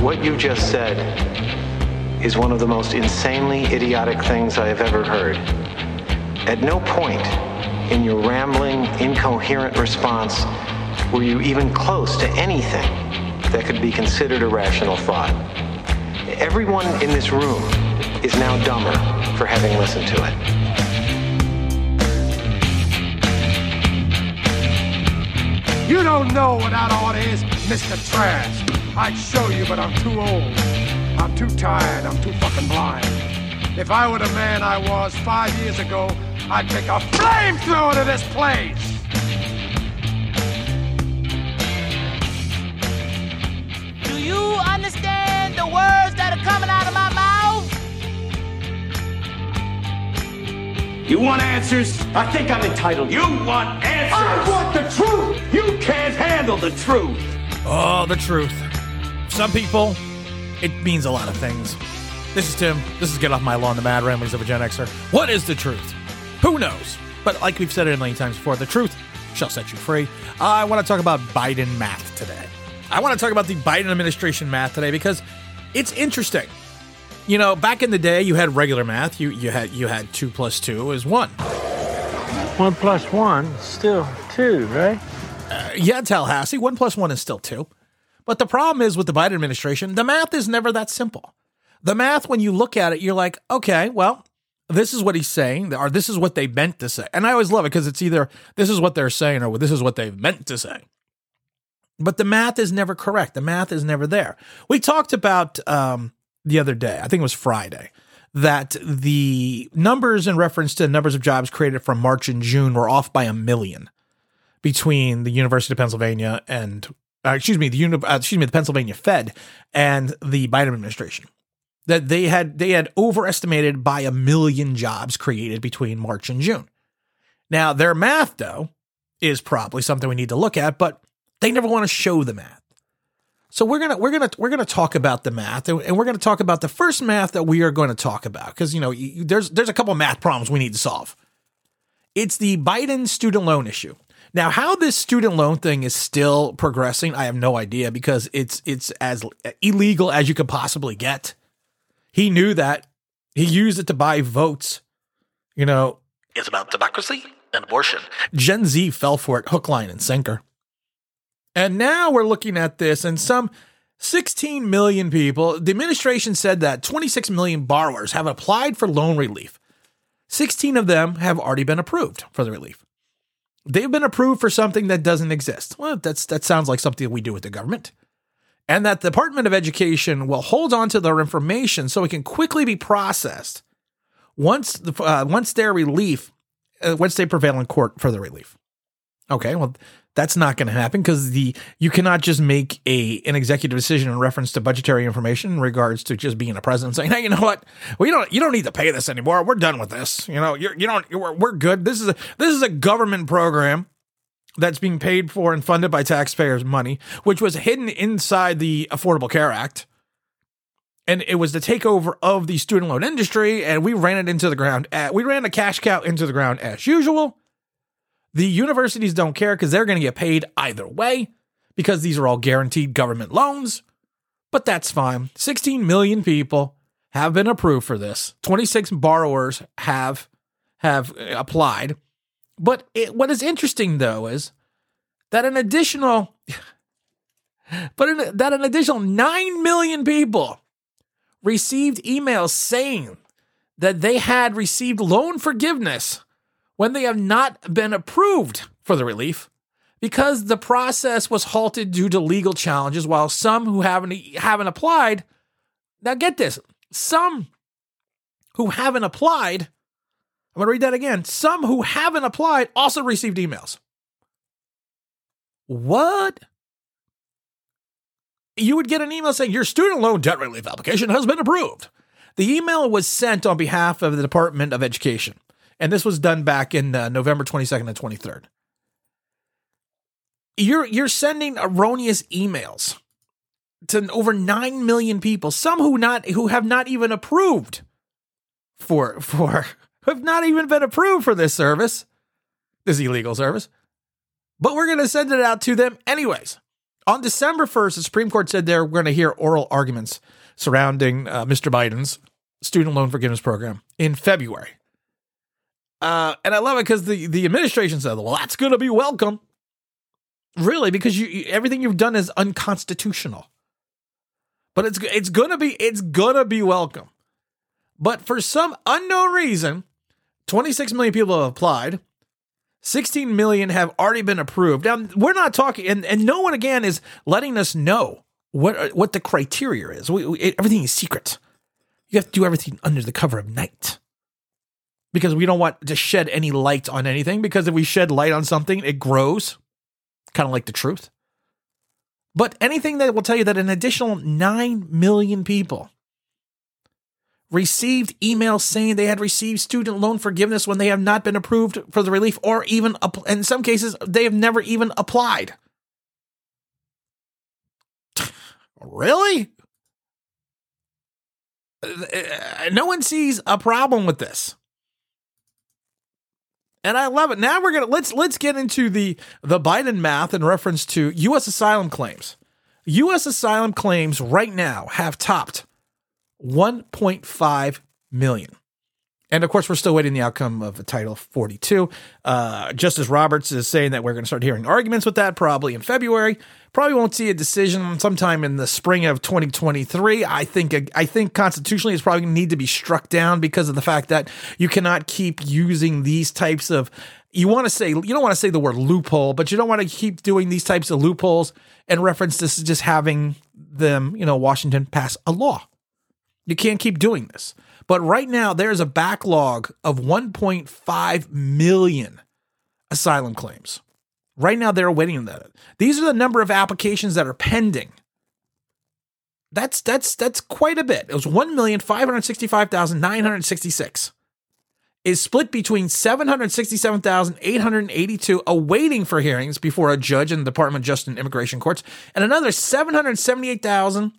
What you just said is one of the most insanely idiotic things I have ever heard. At no point in your rambling, incoherent response were you even close to anything that could be considered a rational thought. Everyone in this room is now dumber for having listened to it. You don't know what that order is, Mr. Trash. I'd show you, but I'm too old. I'm too tired. I'm too fucking blind. If I were the man I was five years ago, I'd take a flamethrower to this place. Do you understand the words that are coming out of my mouth? You want answers? I think I'm entitled. You want answers? I want the truth. You can't handle the truth. Oh, the truth. Some people, it means a lot of things. This is Tim. This is Get Off My Lawn, the Mad Ramblings of a Gen Xer. What is the truth? Who knows? But like we've said it a million times before, the truth shall set you free. I want to talk about Biden math today. I want to talk about the Biden administration math today because it's interesting. You know, back in the day, you had regular math. You you had you had two plus two is one. One plus one, still two, right? Uh, yeah, Tallahassee, one plus one is still two. But the problem is with the Biden administration, the math is never that simple. The math, when you look at it, you're like, okay, well, this is what he's saying, or this is what they meant to say. And I always love it because it's either this is what they're saying or this is what they've meant to say. But the math is never correct. The math is never there. We talked about um, the other day, I think it was Friday, that the numbers in reference to the numbers of jobs created from March and June were off by a million between the University of Pennsylvania and uh, excuse me, the uh, excuse me, the Pennsylvania Fed and the Biden administration. That they had they had overestimated by a million jobs created between March and June. Now their math though is probably something we need to look at, but they never want to show the math. So we're gonna we're gonna we're gonna talk about the math, and we're gonna talk about the first math that we are going to talk about because you know you, there's there's a couple math problems we need to solve. It's the Biden student loan issue. Now, how this student loan thing is still progressing, I have no idea because it's it's as illegal as you could possibly get. He knew that. He used it to buy votes. You know, it's about democracy and abortion. Gen Z fell for it hook, line, and sinker. And now we're looking at this, and some 16 million people, the administration said that 26 million borrowers have applied for loan relief. 16 of them have already been approved for the relief. They've been approved for something that doesn't exist. Well, that's that sounds like something we do with the government. And that the Department of Education will hold on to their information so it can quickly be processed once the, uh, once their relief, uh, once they prevail in court for the relief. Okay, well, that's not going to happen because the you cannot just make a an executive decision in reference to budgetary information in regards to just being a president saying, "Hey, you know what? We don't you don't need to pay this anymore. We're done with this. You know, you're, you don't we're, we're good. This is a this is a government program." That's being paid for and funded by taxpayers' money, which was hidden inside the Affordable Care Act. And it was the takeover of the student loan industry, and we ran it into the ground. At, we ran the cash cow into the ground as usual the universities don't care because they're going to get paid either way because these are all guaranteed government loans. But that's fine. 16 million people have been approved for this. 26 borrowers have have uh, applied. But it, what is interesting though is that an additional but an, that an additional 9 million people received emails saying that they had received loan forgiveness when they have not been approved for the relief because the process was halted due to legal challenges while some who haven't haven't applied now get this some who haven't applied I'm going to read that again some who haven't applied also received emails. What? You would get an email saying your student loan debt relief application has been approved. The email was sent on behalf of the Department of Education and this was done back in uh, November 22nd and 23rd. You're you're sending erroneous emails to over 9 million people, some who not who have not even approved for for have not even been approved for this service, this illegal service. But we're going to send it out to them anyways. On December 1st, the Supreme Court said they're going to hear oral arguments surrounding uh, Mr. Biden's student loan forgiveness program in February. Uh, and I love it because the, the administration said, well, that's going to be welcome. Really, because you, you everything you've done is unconstitutional. But it's it's gonna be it's gonna be welcome. But for some unknown reason, 26 million people have applied. 16 million have already been approved. Now we're not talking, and, and no one again is letting us know what what the criteria is. We, we, everything is secret. You have to do everything under the cover of night because we don't want to shed any light on anything. Because if we shed light on something, it grows kind of like the truth. But anything that will tell you that an additional 9 million people received emails saying they had received student loan forgiveness when they have not been approved for the relief or even in some cases they have never even applied. really? Uh, uh, no one sees a problem with this and I love it. Now we're gonna let's let's get into the the Biden math in reference to U.S. asylum claims. U.S. asylum claims right now have topped 1.5 million. And of course, we're still waiting the outcome of Title 42. Uh, Justice Roberts is saying that we're going to start hearing arguments with that probably in February. Probably won't see a decision sometime in the spring of 2023. I think I think constitutionally it's probably need to be struck down because of the fact that you cannot keep using these types of you want to say you don't want to say the word loophole, but you don't want to keep doing these types of loopholes in reference to just having them, you know, Washington pass a law. You can't keep doing this. But right now, there's a backlog of 1.5 million asylum claims. Right now, they're waiting that. These are the number of applications that are pending. That's that's that's quite a bit. It was 1,565,966. Is split between 767,882 awaiting for hearings before a judge in the Department of Justice and Immigration Courts, and another 778,000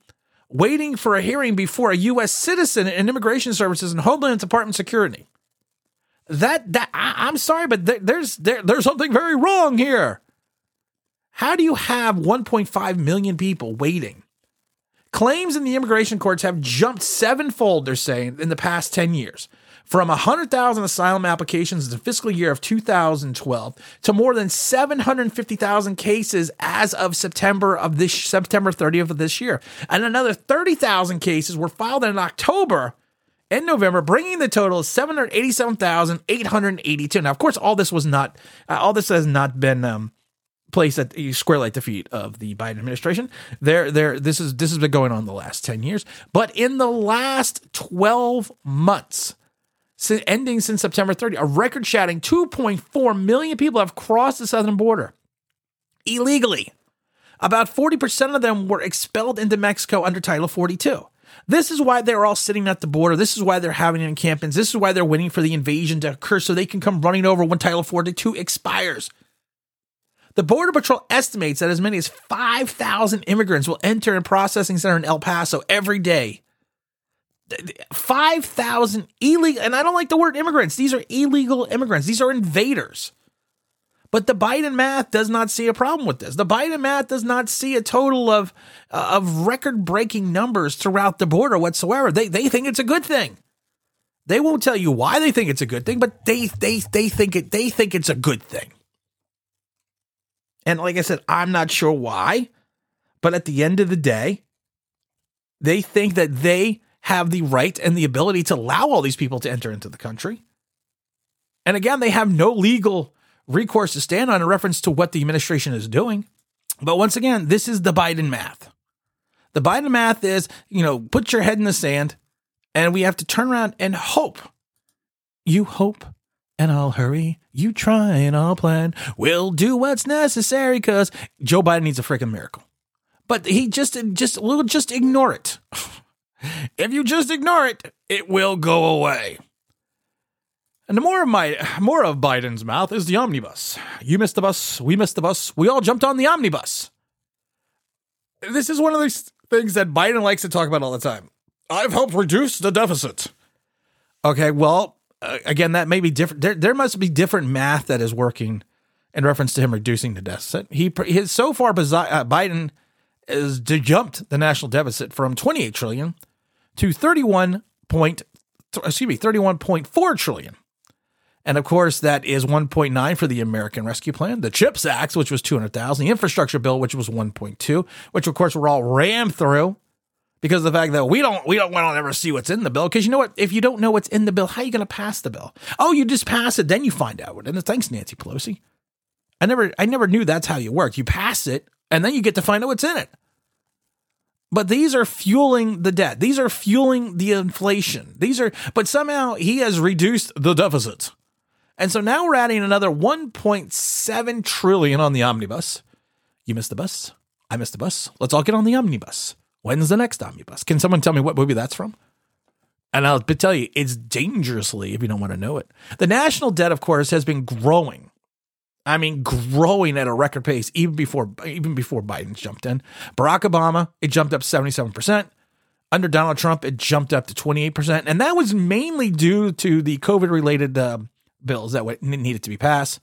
waiting for a hearing before a U.S. citizen in Immigration Services and Homeland Department Security. That that I, am sorry, but there, there's there, there's something very wrong here. How do you have 1.5 million people waiting? Claims in the immigration courts have jumped sevenfold, they're saying, in the past 10 years from 100,000 asylum applications in the fiscal year of 2012 to more than 750,000 cases as of September of this September 30th of this year. And another 30,000 cases were filed in October and November, bringing the total of 787,882. Now, of course, all this was not, uh, all this has not been um, placed at the square light defeat of the Biden administration. There, there, this is this has been going on the last 10 years. But in the last 12 months, ending since September 30, a record shattering 2.4 million people have crossed the southern border illegally. About 40% of them were expelled into Mexico under Title 42. This is why they're all sitting at the border. This is why they're having encampments. This is why they're waiting for the invasion to occur so they can come running over when Title 42 expires. The Border Patrol estimates that as many as 5,000 immigrants will enter a processing center in El Paso every day 5,000 illegal, and I don't like the word immigrants. These are illegal immigrants. These are invaders. But the Biden math does not see a problem with this. The Biden math does not see a total of uh, of record breaking numbers throughout the border whatsoever. They they think it's a good thing. They won't tell you why they think it's a good thing, but they they they think it they think it's a good thing. And like I said, I'm not sure why, but at the end of the day, they think that they have the right and the ability to allow all these people to enter into the country. And again, they have no legal recourse to stand on in reference to what the administration is doing. But once again, this is the Biden math. The Biden math is, you know, put your head in the sand and we have to turn around and hope. You hope and I'll hurry. You try and I'll plan. We'll do what's necessary because Joe Biden needs a freaking miracle. But he just, just, we'll just ignore it. If you just ignore it, it will go away. And more of my more of Biden's mouth is the omnibus. You missed the bus, we missed the bus, we all jumped on the omnibus. This is one of those things that Biden likes to talk about all the time. I've helped reduce the deficit. Okay, well, uh, again, that may be different. There, there must be different math that is working in reference to him reducing the deficit. He his so far uh, Biden has jumped the national deficit from 28 trillion to 31 point excuse me 31.4 trillion. And of course, that is 1.9 for the American Rescue Plan, the CHIPS Act, which was 200,000, the infrastructure bill, which was 1.2, which of course were all rammed through because of the fact that we don't we don't want to ever see what's in the bill. Because you know what? If you don't know what's in the bill, how are you going to pass the bill? Oh, you just pass it, then you find out. And thanks, Nancy Pelosi. I never I never knew that's how you work. You pass it, and then you get to find out what's in it. But these are fueling the debt. These are fueling the inflation. These are, but somehow he has reduced the deficit. And so now we're adding another 1.7 trillion on the omnibus. You missed the bus. I missed the bus. Let's all get on the omnibus. When's the next omnibus? Can someone tell me what movie that's from? And I'll tell you, it's dangerously if you don't want to know it. The national debt, of course, has been growing. I mean, growing at a record pace even before even before Biden jumped in. Barack Obama, it jumped up 77%. Under Donald Trump, it jumped up to 28%. And that was mainly due to the COVID related uh, bills that needed to be passed.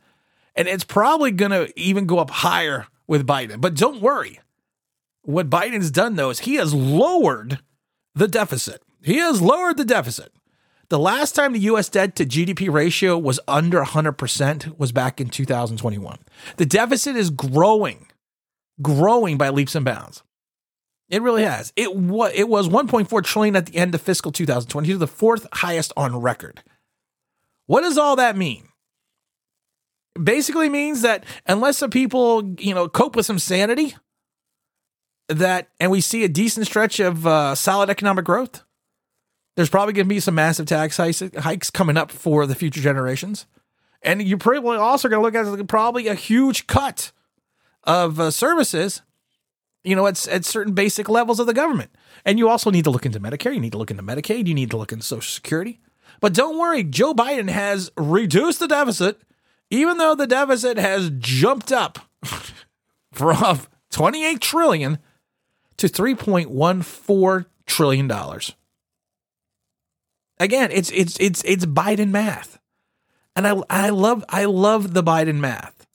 And it's probably going to even go up higher with Biden. But don't worry. What Biden's done, though, is he has lowered the deficit. He has lowered the deficit. The last time the US debt to GDP ratio was under 100% was back in 2021. The deficit is growing, growing by leaps and bounds. It really has. It was it was 1.4 trillion at the end of fiscal 2022, the fourth highest on record. What does all that mean? Basically means that unless the people, you know, cope with some sanity, that and we see a decent stretch of uh, solid economic growth, there's probably going to be some massive tax hikes coming up for the future generations, and you're probably also going to look at probably a huge cut of uh, services, you know, at at certain basic levels of the government. And you also need to look into Medicare. You need to look into Medicaid. You need to look into Social Security. But don't worry, Joe Biden has reduced the deficit, even though the deficit has jumped up from 28 trillion to 3.14 trillion dollars. Again, it's it's it's it's Biden math. And I I love I love the Biden math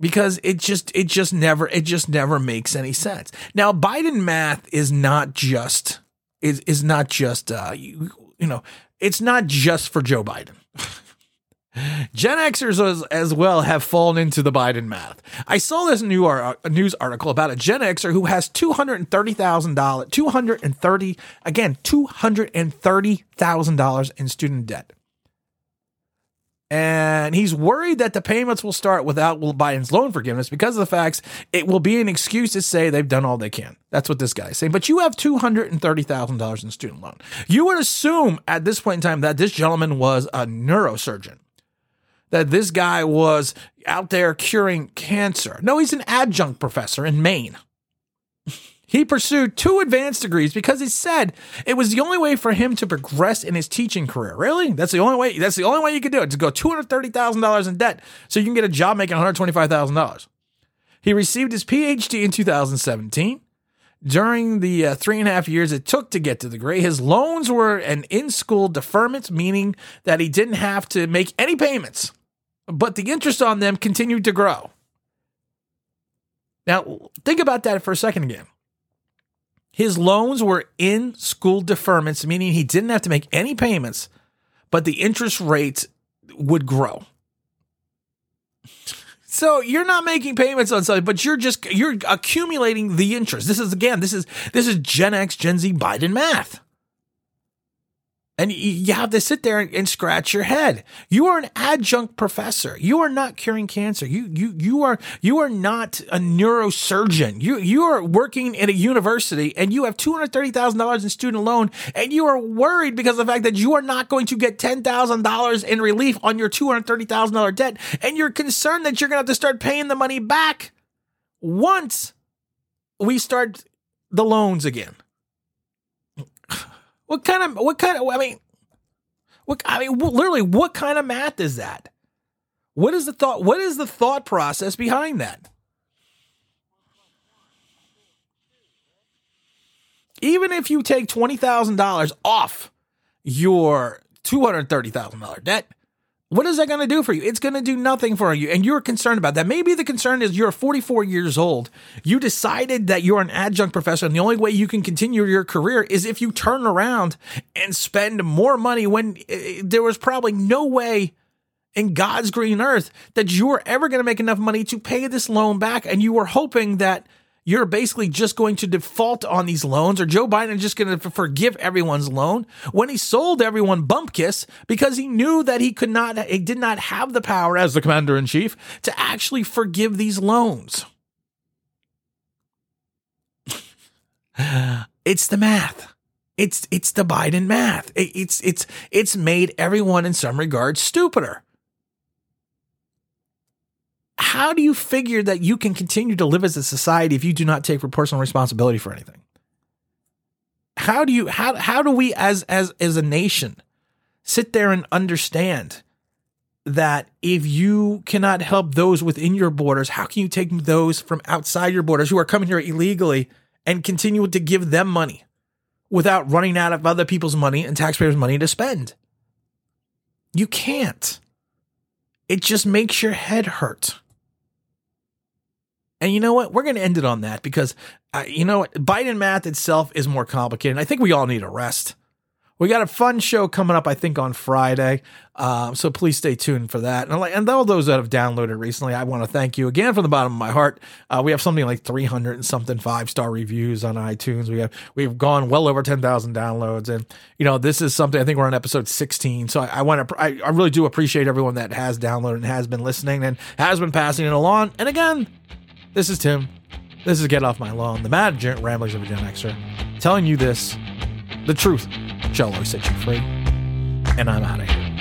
because it just it just never it just never makes any sense. Now Biden math is not just is is not just uh you, you know it's not just for Joe Biden. Gen Xers as, as, well have fallen into the Biden math. I saw this new ar- uh, news article about a Gen Xer who has two hundred thirty thousand dollars, two hundred and thirty again, two hundred and thirty thousand dollars in student debt and he's worried that the payments will start without Biden's loan forgiveness because of the facts it will be an excuse to say they've done all they can. That's what this guy is saying. But you have $230,000 in student loan. You would assume at this point in time that this gentleman was a neurosurgeon, that this guy was out there curing cancer. No, he's an adjunct professor in Maine. He pursued two advanced degrees because he said it was the only way for him to progress in his teaching career. Really? That's the only way. That's the only way you could do it to go two hundred thirty thousand dollars in debt so you can get a job making one hundred twenty five thousand dollars. He received his PhD in 2017. During the uh, three and a half years it took to get to the degree, his loans were an in school deferment, meaning that he didn't have to make any payments, but the interest on them continued to grow. Now, think about that for a second again. His loans were in school deferments, meaning he didn't have to make any payments, but the interest rate would grow. So you're not making payments on something, but you're just you're accumulating the interest. This is again, this is this is Gen X, Gen Z, Biden math. And you have to sit there and scratch your head. You are an adjunct professor. You are not curing cancer. You you you are you are not a neurosurgeon. You you are working at a university and you have two hundred thirty thousand dollars in student loan, and you are worried because of the fact that you are not going to get ten thousand dollars in relief on your two hundred thirty thousand dollar debt, and you're concerned that you're going to have to start paying the money back once we start the loans again. What kind of what kind of I mean what I mean literally what kind of math is that? What is the thought what is the thought process behind that? Even if you take $20,000 off your $230,000 debt, What is that going to do for you? It's going to do nothing for you. And you're concerned about that. Maybe the concern is you're 44 years old. You decided that you're an adjunct professor, and the only way you can continue your career is if you turn around and spend more money when uh, there was probably no way in God's green earth that you were ever going to make enough money to pay this loan back. And you were hoping that you're basically just going to default on these loans or Joe Biden is just going to forgive everyone's loan when he sold everyone Bumpkiss because he knew that he could not, he did not have the power as the commander in chief to actually forgive these loans. it's the math. It's, it's the Biden math. It's, it's, it's made everyone in some regards stupider how do you figure that you can continue to live as a society if you do not take personal responsibility for anything? How do you how how do we as as as a nation sit there and understand that if you cannot help those within your borders, how can you take those from outside your borders who are coming here illegally and continue to give them money without running out of other people's money and taxpayers' money to spend? You can't. It just makes your head hurt. And you know what? We're going to end it on that because, uh, you know? Biden math itself is more complicated. I think we all need a rest. We got a fun show coming up, I think, on Friday. Um, so please stay tuned for that. And, like, and all those that have downloaded recently, I want to thank you again from the bottom of my heart. Uh, we have something like 300 and something five star reviews on iTunes. We have we've gone well over 10,000 downloads, and you know this is something. I think we're on episode 16. So I, I want to. I, I really do appreciate everyone that has downloaded and has been listening and has been passing it along. And again, this is Tim. This is Get Off My Lawn, the mad ramblings of a Gen Xer, telling you this the truth shall always set you free. And I'm out of here.